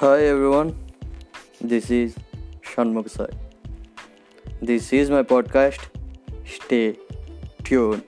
Hi everyone, this is Shanmugh Sai. This is my podcast. Stay tuned.